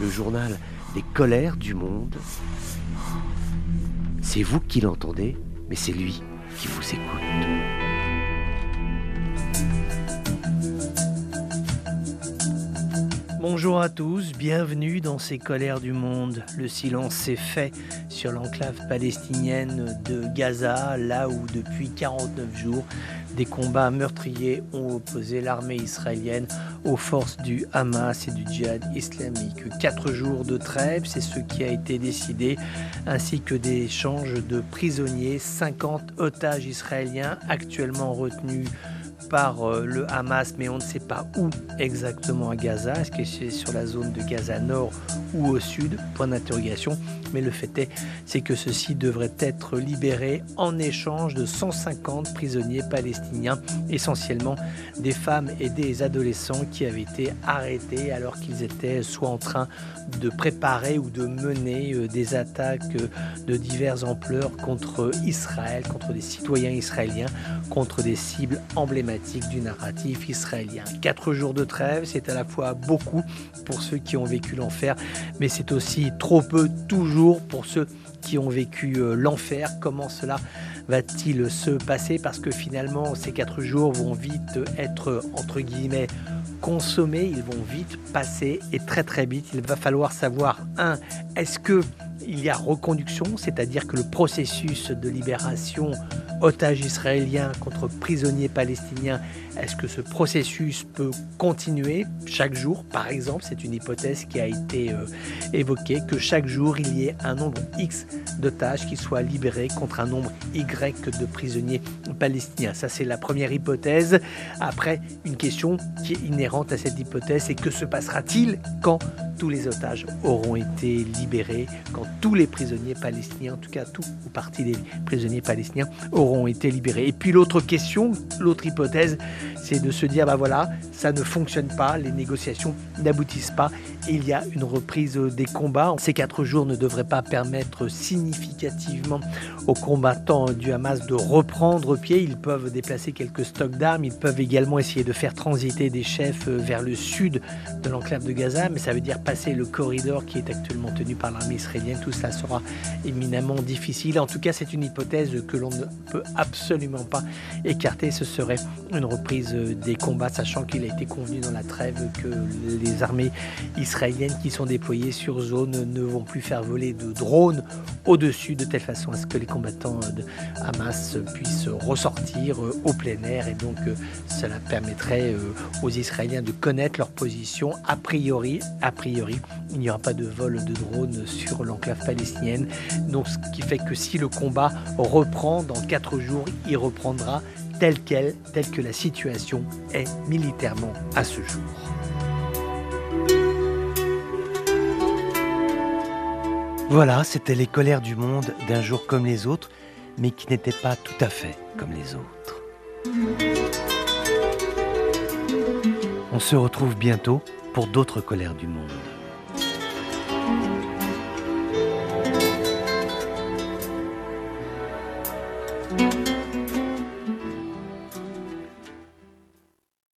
le journal des colères du monde. C'est vous qui l'entendez, mais c'est lui qui vous écoute. Bonjour à tous, bienvenue dans ces colères du monde. Le silence s'est fait sur l'enclave palestinienne de Gaza, là où depuis 49 jours, des combats meurtriers ont opposé l'armée israélienne aux forces du Hamas et du djihad islamique. Quatre jours de trêve, c'est ce qui a été décidé, ainsi que des échanges de prisonniers, 50 otages israéliens actuellement retenus par euh, le Hamas, mais on ne sait pas où exactement à Gaza. Est-ce que c'est sur la zone de Gaza Nord ou au sud? Point d'interrogation. Mais le fait est, c'est que ceux-ci devraient être libérés en échange de 150 prisonniers palestiniens, essentiellement des femmes et des adolescents qui avaient été arrêtés alors qu'ils étaient soit en train de préparer ou de mener euh, des attaques euh, de diverses ampleurs contre Israël, contre des citoyens israéliens, contre des cibles emblématiques du narratif israélien. Quatre jours de trêve, c'est à la fois beaucoup pour ceux qui ont vécu l'enfer, mais c'est aussi trop peu toujours pour ceux qui ont vécu euh, l'enfer. Comment cela va-t-il se passer? Parce que finalement, ces quatre jours vont vite être, entre guillemets, consommés, ils vont vite passer et très très vite. Il va falloir savoir, un, est-ce que il y a reconduction, c'est-à-dire que le processus de libération otages israéliens contre prisonniers palestiniens, est-ce que ce processus peut continuer chaque jour? Par exemple, c'est une hypothèse qui a été euh, évoquée, que chaque jour il y ait un nombre X d'otages qui soient libérés contre un nombre Y de prisonniers palestiniens. Ça, c'est la première hypothèse. Après, une question qui est inhérente à cette hypothèse, c'est que se passera-t-il quand tous les otages auront été libérés, quand tous les prisonniers palestiniens, en tout cas tout ou partie des prisonniers palestiniens, auront été libérés. Et puis l'autre question, l'autre hypothèse, c'est de se dire, bah voilà, ça ne fonctionne pas, les négociations n'aboutissent pas, il y a une reprise des combats. Ces quatre jours ne devraient pas permettre significativement aux combattants du Hamas de reprendre pied. Ils peuvent déplacer quelques stocks d'armes, ils peuvent également essayer de faire transiter des chefs vers le sud de l'enclave de Gaza, mais ça veut dire passer le corridor qui est actuellement tenu par l'armée israélienne. Tout cela sera éminemment difficile. En tout cas, c'est une hypothèse que l'on ne peut absolument pas écarter. Ce serait une reprise des combats, sachant qu'il a été convenu dans la trêve que les armées israéliennes qui sont déployées sur zone ne vont plus faire voler de drones au-dessus de telle façon à ce que les combattants de Hamas puissent ressortir au plein air et donc cela permettrait aux Israéliens de connaître leur position a priori. A priori, il n'y aura pas de vol de drones sur l'enclave palestinienne. Donc ce qui fait que si le combat reprend dans quatre jours, il reprendra tel quel, tel que la situation est militairement à ce jour. Voilà, c'était les colères du monde d'un jour comme les autres, mais qui n'étaient pas tout à fait comme les autres. On se retrouve bientôt pour d'autres colères du monde.